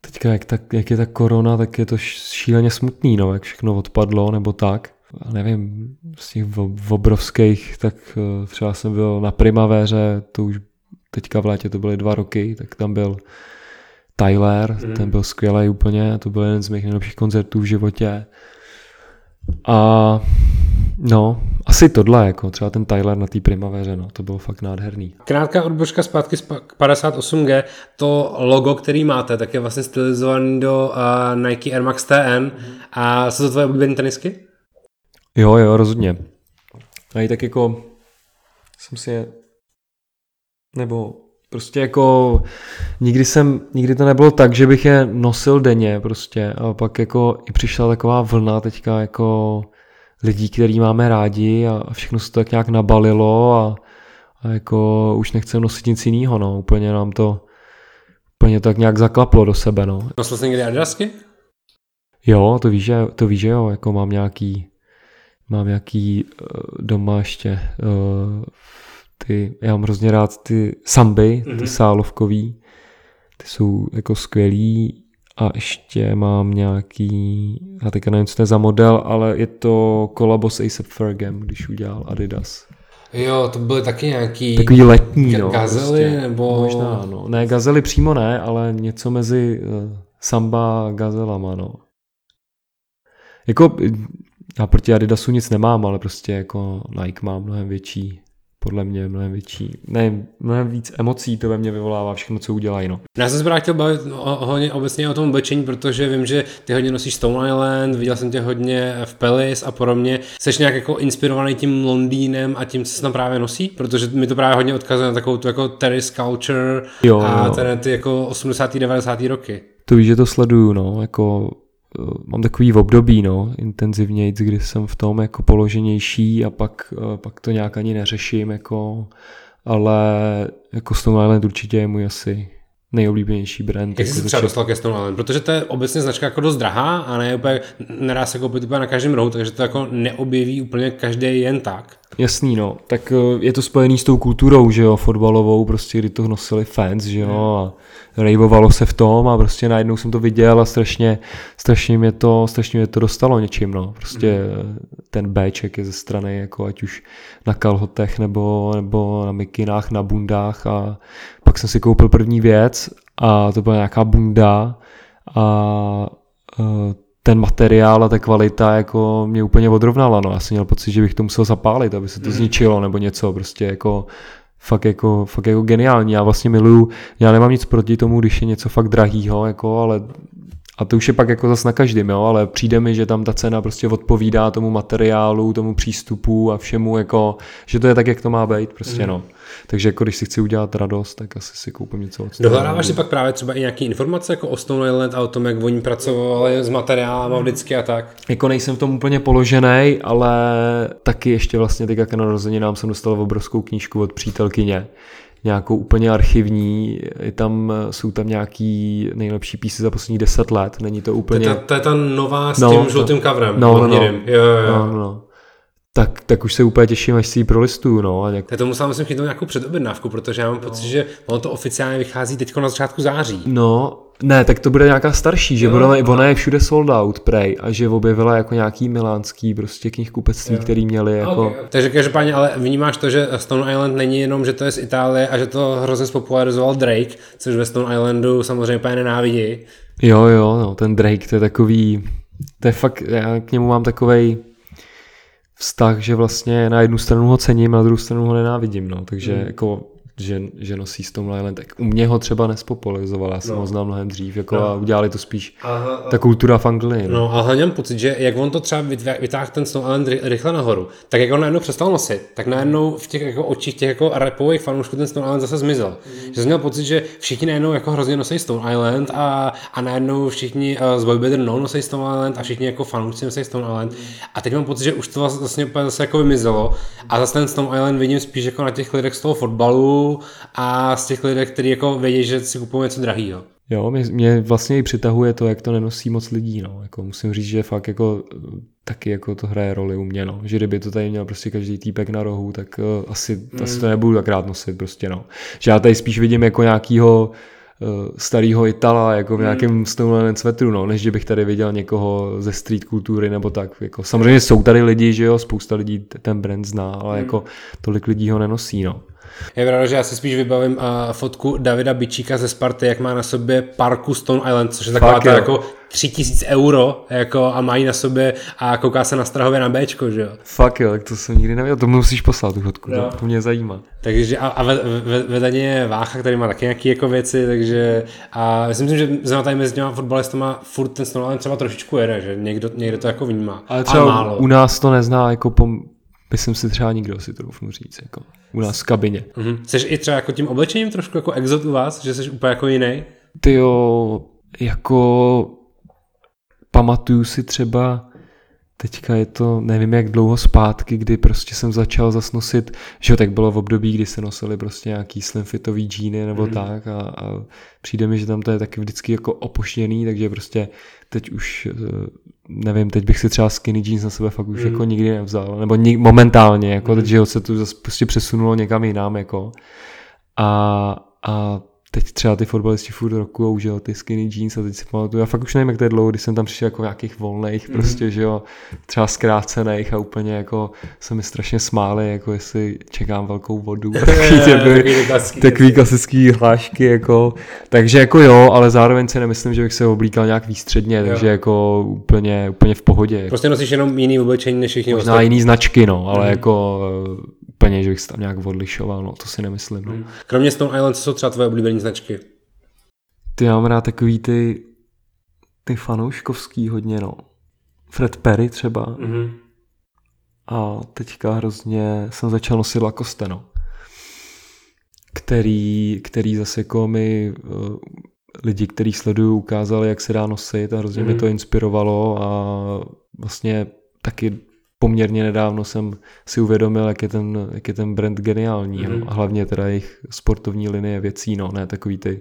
Teďka, jak, ta, jak je ta korona, tak je to šíleně smutný, no, jak všechno odpadlo, nebo tak. Nevím, z těch v- obrovských, tak eh, třeba jsem byl na Primavéře, to už teďka v létě to byly dva roky, tak tam byl Tyler, mm. ten byl skvělý úplně, to byl jeden z mých nejlepších koncertů v životě. A no, asi tohle, jako třeba ten Tyler na té Primavéře, no, to bylo fakt nádherný. Krátká odbočka zpátky z pa- k 58G. To logo, který máte, tak je vlastně stylizovaný do uh, Nike Air Max TN. A jsou to tvoje oblíbené tenisky? Jo, jo, rozhodně. A i tak jako jsem si je, nebo prostě jako nikdy jsem, nikdy to nebylo tak, že bych je nosil denně prostě a pak jako i přišla taková vlna teďka jako lidí, který máme rádi a všechno se to tak nějak nabalilo a, a jako už nechcem nosit nic jiného, no, úplně nám to úplně tak nějak zaklaplo do sebe, no. Nosil jsi někdy Adidasky? Jo, to víš, že, to víš, že jo, jako mám nějaký, mám nějaký uh, doma ještě uh, ty, já mám hrozně rád ty samby, Mhm. ty sálovkový, ty jsou jako skvělý a ještě mám nějaký, já teďka nevím, co to je za model, ale je to kolabo s A$AP Fergem, když udělal Adidas. Jo, to byly taky nějaký... Takový letní, no. gazely, nebo- Možná, no. Ne, gazely přímo ne, ale něco mezi uh, samba a gazelama, no. Jako, já proti Adidasu nic nemám, ale prostě jako Nike má mnohem větší, podle mě mnohem větší, ne, mnohem víc emocí to ve mně vyvolává všechno, co udělají, no. Já jsem se právě chtěl bavit o, hodně obecně o tom oblečení, protože vím, že ty hodně nosíš Stone Island, viděl jsem tě hodně v Pelis a podobně. Jsi nějak jako inspirovaný tím Londýnem a tím, co se tam právě nosí? Protože mi to právě hodně odkazuje na takovou tu jako terrace culture Jo, a jo. ten, ty jako 80. 90. roky. To víš, že to sleduju, no, jako mám takový období, no, intenzivněji, kdy jsem v tom jako položenější a pak, eh, pak to nějak ani neřeším, jako, ale jako Stone Island určitě je můj asi nejoblíbenější brand. Jak jsi jako se třeba začal- dostal ke Stone Island? Protože to je obecně značka jako dost drahá a ne úplně, nedá se koupit úplně na každém rohu, takže to jako neobjeví úplně každý jen tak. Jasný, no. Tak eh, je to spojený s tou kulturou, že jo, fotbalovou, prostě kdy to nosili fans, že jo, a rejvovalo se v tom a prostě najednou jsem to viděl a strašně, strašně mě to, strašně mě to dostalo něčím, no. Prostě mm. ten Bček je ze strany, jako ať už na kalhotech nebo, nebo na mikinách, na bundách a pak jsem si koupil první věc a to byla nějaká bunda a eh, ten materiál a ta kvalita jako mě úplně odrovnala, no. Já jsem měl pocit, že bych to musel zapálit, aby se to zničilo nebo něco, prostě jako fakt jako, fakt jako geniální. Já vlastně miluju, já nemám nic proti tomu, když je něco fakt drahýho, jako, ale a to už je pak jako zas na každém, jo, ale přijde mi, že tam ta cena prostě odpovídá tomu materiálu, tomu přístupu a všemu, jako, že to je tak, jak to má být, prostě no. Takže jako když si chci udělat radost, tak asi si koupím něco od Dohledáváš si pak právě třeba i nějaké informace jako o Stone Island a o tom, jak oni pracovali s materiálama vždycky a tak? Jako nejsem v tom úplně položený, ale taky ještě vlastně teďka k narozeninám jsem dostal obrovskou knížku od přítelkyně, nějakou úplně archivní, je tam, jsou tam nějaký nejlepší písy za posledních deset let, není to To, úplně... je ta, to je ta nová s No, tím to- žlutým coverem. no, no, no. Jo, jo, jo. No, no, no. Tak, tak už se úplně těším, až si ji prolistuju, no. A nějak... Já to musím myslím chytnout nějakou předobjednávku, protože já mám pocit, že ono to oficiálně vychází teď na začátku září. No, ne, tak to bude nějaká starší, že Jo, ona, aha. ona je všude sold out, prej, a že objevila jako nějaký milánský prostě knihkupectví, který měli jako... Okay. Takže každopádně ale vnímáš to, že Stone Island není jenom, že to je z Itálie a že to hrozně spopularizoval Drake, což ve Stone Islandu samozřejmě úplně nenávidí. Jo, jo, no, ten Drake, to je takový, to je fakt, já k němu mám takovej vztah, že vlastně na jednu stranu ho cením, na druhou stranu ho nenávidím, no, takže mm. jako že, že nosí Stone Island. Tak u mě ho třeba nespopularizoval, já jsem No. ho znal mnohem dřív, jako No. a udělali to spíš Aha, ta kultura v Anglii. No. No a hlavně mám pocit, že jak on to třeba vytáhl ten Stone Island ry- rychle nahoru, tak jak on najednou přestal nosit, tak najednou v těch jako očích těch jako rapových fanoušků ten Stone Island zase zmizel. Mm. Že jsem měl pocit, že všichni najednou jako hrozně nosí Stone Island a, a najednou všichni uh, z Boy Better No nosí Stone Island a všichni jako fanoušci nosí Stone Island. A teď mám pocit, že už to vlastně, vlastně úplně zase jako vymizelo a zase ten Stone Island vidím spíš jako na těch lidech z toho fotbalu a z těch lidech, kteří jako vědí, že si kupují něco drahého. Jo, mě, mě vlastně i přitahuje to, jak to nenosí moc lidí, no. Jako musím říct, že fakt jako eh, taky jako to hraje roli u mě, no. Že kdyby to tady měl prostě každý týpek na rohu, tak uh, asi, mm. asi to nebudu tak rád nosit prostě, no. Že já tady spíš vidím jako nějakýho uh, starého Itala, jako v nějakém Stone svetru, no, než že bych tady viděl někoho ze street kultury nebo tak. Jako, samozřejmě jsou tady lidi, že jo, spousta lidí ten brand zná, ale jako tolik lidí ho nenosí, no. Je pravda, že já si spíš vybavím uh, fotku Davida Bičíka ze Sparty, jak má na sobě parku Stone Island, což je taková Fakt ta jako 3000 euro jako, a mají na sobě a kouká se na Strahově na Bčko, že jo. Fakt jo, tak to jsem nikdy nevěděl, to musíš poslat tu fotku, Jo. to, to mě zajímá. Takže a, a ve- ve- je Vácha, který má taky nějaké jako věci, takže a myslím si, že zrovna tady mezi těma fotbalistama furt ten Stone Island třeba trošičku jede, že někdo, někdo to jako vnímá. Ale třeba málo. u nás to nezná, jako pom... myslím si třeba nikdo si to doufnu říct, jako u nás v kabině. Mhm. Jsi i třeba jako tím oblečením trošku jako exot u vás, že jsi úplně jako jiný? Ty jo, jako pamatuju si třeba, teďka je to, nevím jak dlouho zpátky, kdy prostě jsem začal zas nosit, že jo, tak bylo v období, kdy se nosily prostě nějaký slim fitový džíny nebo mm. tak a, a přijde mi, že tam to je taky vždycky jako opoštěný, takže prostě teď už eh, nevím, teď bych si třeba skinny jeans na sebe fakt už Mm. jako nikdy nevzal, nebo ni- momentálně, jako teď, že jo, se to zase prostě přesunulo někam jinam, jako a, a teď třeba ty fotbalisti furt roku že jo, ty skinny jeans a teď si pamatuju, já fakt už nevím, jak to je dlouho, když jsem tam přišel jako nějakých volných, mm. prostě, že jo, třeba zkrácených a úplně jako se mi strašně smáli, jako jestli čekám velkou vodu. a Takový, ty byly, Takový klasický hlášky, jako, takže jako jo, ale zároveň si nemyslím, že bych se oblíkal nějak výstředně, takže jako úplně, úplně v pohodě. Jako. Prostě nosíš jenom jiný oblečení než všichni Možná ostatní. jiný značky, no, ale Mhm. jako úplně, že bych se tam nějak odlišoval, no, to si nemyslím. No. Kromě Stone Island, co jsou třeba tvoje oblíbené značky? Ty já mám rád takový ty, ty fanouškovský hodně, no. Fred Perry třeba. Mm-hmm. A teďka hrozně jsem začal nosit Lacoste, no. Který, který zase jako mi uh, lidi, který sledují, ukázali, jak se dá nosit a hrozně mm. mě Mhm. to inspirovalo a vlastně taky poměrně nedávno jsem si uvědomil, jak je ten, jak je ten brand geniální. Mhm. No. A hlavně teda jejich sportovní linie věcí, no, ne takový ty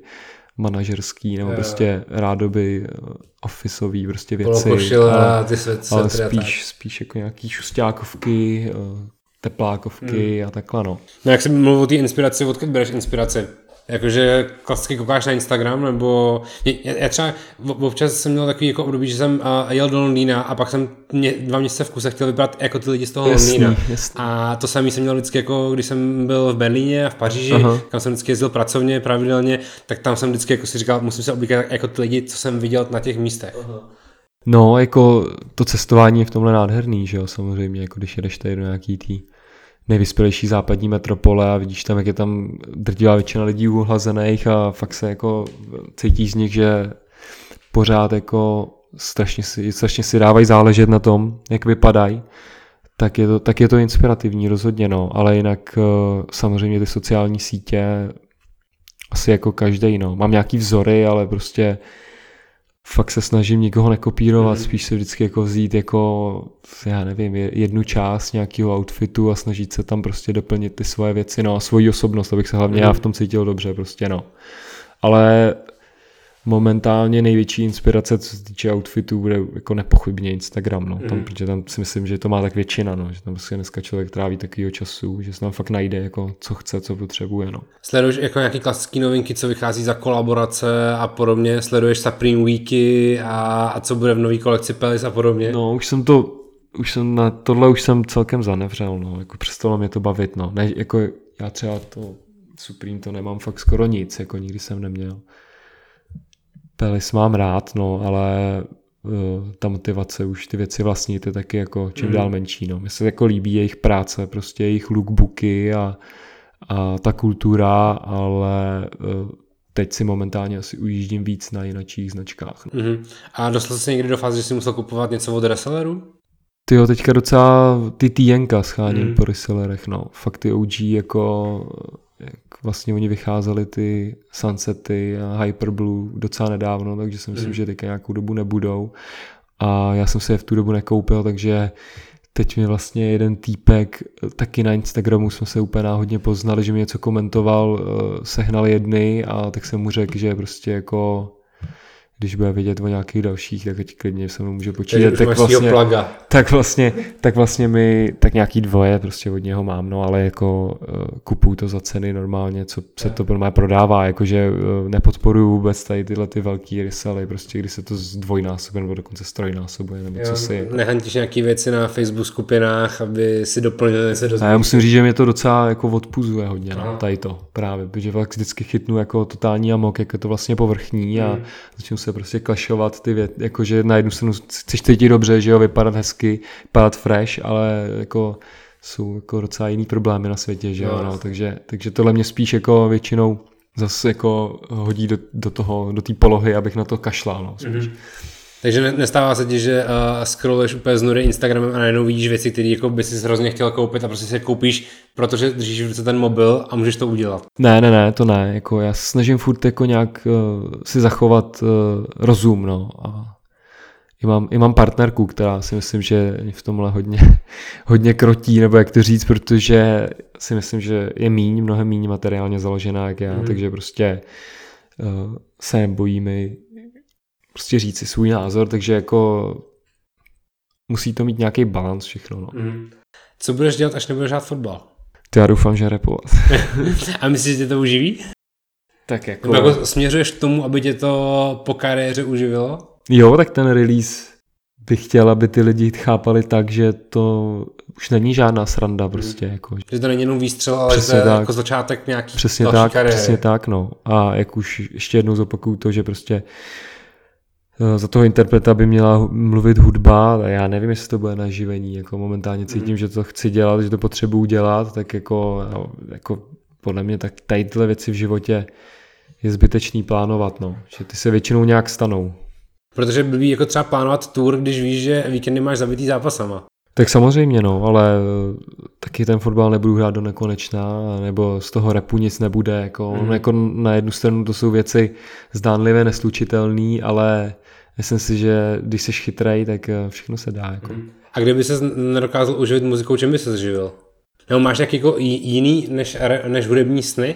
manažerský nebo Jo. prostě rádoby uh, officeový prostě věci. Polokošile ale- a ty svět, ale spíš, spíš jako nějaký šustákovky, eh, teplákovky Hmm. a takhle no. No jak jsi mluvil o té inspiraci, odkud bereš inspiraci? Jakože klasicky koukáš na Instagram, nebo já, já třeba v- občas jsem měl takový jako období, že jsem uh, jel do Londýna a pak jsem mě, dva měsíce v kuse chtěl vypadat jako ty lidi z toho Jasný, Londýna. jasný. A to samý jsem měl vždycky, jako když jsem byl v Berlíně a v Paříži, Aha. kam jsem vždycky jezdil pracovně pravidelně, tak tam jsem vždycky jako si říkal, musím se oblíkat jako ty lidi, co jsem viděl na těch místech. No, jako to cestování je v tomhle nádherný, že jo, samozřejmě, jako když jedeš tady do nějaký tý nejvyspělejší západní metropole a vidíš tam, jak je tam drtivá většina lidí uhlazených a fakt se jako cítíš z nich, že pořád jako strašně si, strašně si dávají záležet na tom, jak vypadají, tak je to, tak je to inspirativní rozhodně, no, ale jinak eh, samozřejmě ty sociální sítě asi jako každý, no. Mám nějaký vzory, ale prostě fakt se snažím nikoho nekopírovat, Mhm. spíš se vždycky jako vzít jako, já nevím, je- jednu část nějakého outfitu a snažit se tam prostě doplnit ty svoje věci, no a svoji osobnost, abych se hlavně Mhm. já v tom cítil dobře, prostě no. Ale momentálně největší inspirace, co se týče outfitů, bude jako nepochybně Instagram, no. Tam, Mhm. protože tam si myslím, že to má tak většina, no. Že tam prostě dneska člověk tráví takovýho času, že se tam fakt najde, jako co chce, co potřebuje, no. Sleduješ jako nějaký klasický novinky, co vychází za kolaborace a podobně, sleduješ Supreme Weeky a, a co bude v nový kolekci Pelis a podobně? No, už jsem to, už jsem na tohle už jsem celkem zanevřel, no, jako přestalo mě to bavit, no. Ne, jako já třeba to Supreme to nemám fakt skoro nic, jako nikdy jsem neměl. Pelis mám rád, no, ale uh, ta motivace už ty věci vlastnit je taky jako čím Mhm. dál menší, no. Mně se jako líbí jejich práce, prostě jejich lookbooky a, a ta kultura, ale eh, teď si momentálně asi ujíždím víc na jinačích značkách. No. Mm-hmm. A dostal jsi někdy do fáze, že jsi musel kupovat něco od resellerů? Ty jo, teďka docela ty týjenka scháním mm. po resellerech, no. Fakt ty OG jako jak vlastně oni vycházeli ty Sunsety a Hyperblue docela nedávno, takže si myslím, mm. že teďka nějakou dobu nebudou. A já jsem si je v tu dobu nekoupil, takže teď mi vlastně jeden týpek, taky na Instagramu jsme se úplně náhodně poznali, že mi něco komentoval, eh, sehnal jedny a tak jsem mu řekl, že prostě jako když bude vědět o nějakých dalších, tak ať klidně se mnou může počítat. Tak vlastně, plaga. tak vlastně, tak vlastně mi, tak nějaký dvoje prostě od něho mám, no ale jako uh, kupuju to za ceny normálně, co se to normálně prodává, jakože uh, nepodporuju vůbec tady tyhle ty velký resely, prostě když se to zdvojnásobuje nebo dokonce strojnásobuje, nebo jo, co si. Jako... Nehantíš nějaký věci na Facebook skupinách, aby si doplnil něco do Já musím říct, že mě to docela jako odpuzuje hodně, no, tady to právě, protože vždycky chytnu jako totální amok, jak je to vlastně povrchní a hmm. začnu se prostě klašovat ty věci, jakože na jednu stranu chceš cítit dobře, že jo, vypadat hezky, vypadat fresh, ale jako jsou jako docela jiný problémy na světě, že jo, no, no takže, takže tohle mě spíš jako většinou zase jako hodí do, do toho, do té polohy, abych na to kašlal, no, spíš. Mm-hmm. Takže nestává se ti, že uh, scrolluješ úplně z nury Instagramem a najednou vidíš věci, které jako by si hrozně chtěl koupit a prostě si je koupíš, protože držíš v ruce ten mobil a můžeš to udělat. Ne, ne, ne, to ne. Jako já se snažím furt jako nějak uh, si zachovat uh, rozum, no. A i mám, i mám partnerku, která si myslím, že v tomhle hodně, hodně krotí, nebo jak to říct, protože si myslím, že je míň, mnohem míň materiálně založená jak já, mm. takže prostě uh, se bojíme prostě říct si svůj názor, takže jako musí to mít nějaký balans všechno. No. Mm. Co budeš dělat, až nebudeš hrát fotbal? To já doufám, že repovat. A myslíš, že tě to uživí? Tak jako... Nebo jako směřuješ k tomu, aby tě to po kariéře uživilo? Jo, tak ten release bych chtěl, aby ty lidi chápali tak, že to už není žádná sranda prostě. Mm. Jako. Že to není jenom výstřel, ale přesně že to je jako začátek nějaký přesně tak, kariéry. Přesně tak, no. A jak už ještě jednou zopakuju to, že prostě za toho interpreta by měla mluvit hudba, a já nevím, jestli to bude na živení, jako momentálně cítím, mm. že to chci dělat, že to potřebuju dělat, tak jako, no, jako podle mě tak tady tyhle věci v životě je zbytečný plánovat, no, že ty se většinou nějak stanou. Protože by jako třeba plánovat tour, když víš, že víkendy máš zabitý zápasama. Tak samozřejmě, no, ale eh, taky ten fotbal nebudu hrát do nekonečna, nebo z toho repu nic nebude. Jako, mm. jako na jednu stranu to jsou věci zdánlivě neslučitelné, ale myslím si, že když jsi chytrej, tak eh, všechno se dá. Jako. Mm. A kdyby se nedokázal uživit muzikou, čem by se živil? Nebo máš nějaký jako jiný než, než hudební sny?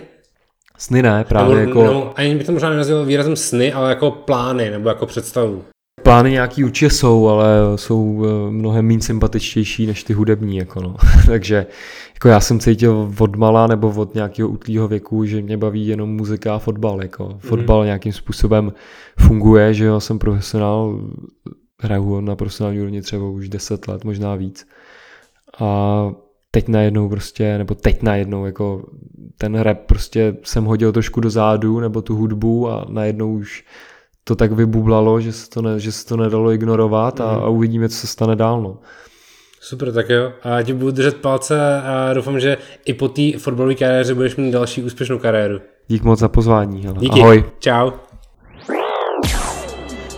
Sny ne, právě nebo, jako... Nebo, ani by to možná nenazval výrazem sny, ale jako plány nebo jako představu. Plány nějaký určitě jsou, ale jsou eh, mnohem méně sympatičtější než ty hudební. Jako no. Takže jako já jsem cítil od mala nebo od nějakého útlýho věku, že mě baví jenom muzika a fotbal. Jako. Mhm. Fotbal mm. nějakým způsobem funguje, že jo, jsem profesionál, hraju na profesionální úrovni třeba už 10 let, možná víc. A teď najednou prostě, nebo teď najednou, jako ten rap prostě jsem hodil trošku do zádu, nebo tu hudbu a najednou už to tak vybublalo, že se to, ne, že se to nedalo ignorovat a, mm. a uvidíme, co se stane dál. No. Super, tak jo. A ti budu držet palce a doufám, že i po té fotbalové kariéře budeš mít další úspěšnou kariéru. Dík moc za pozvání. Hele. Díky. Ahoj. Čau.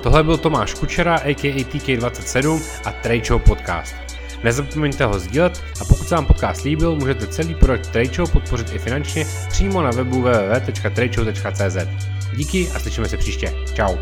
Tohle byl Tomáš Kučera, a.k.a. TK27 a Trade podcast. Nezapomeňte ho sdílet a pokud se vám podcast líbil, můžete celý projekt Trade podpořit i finančně přímo na webu www.tradeshow.cz. Díky a slyšíme se příště. Ciao.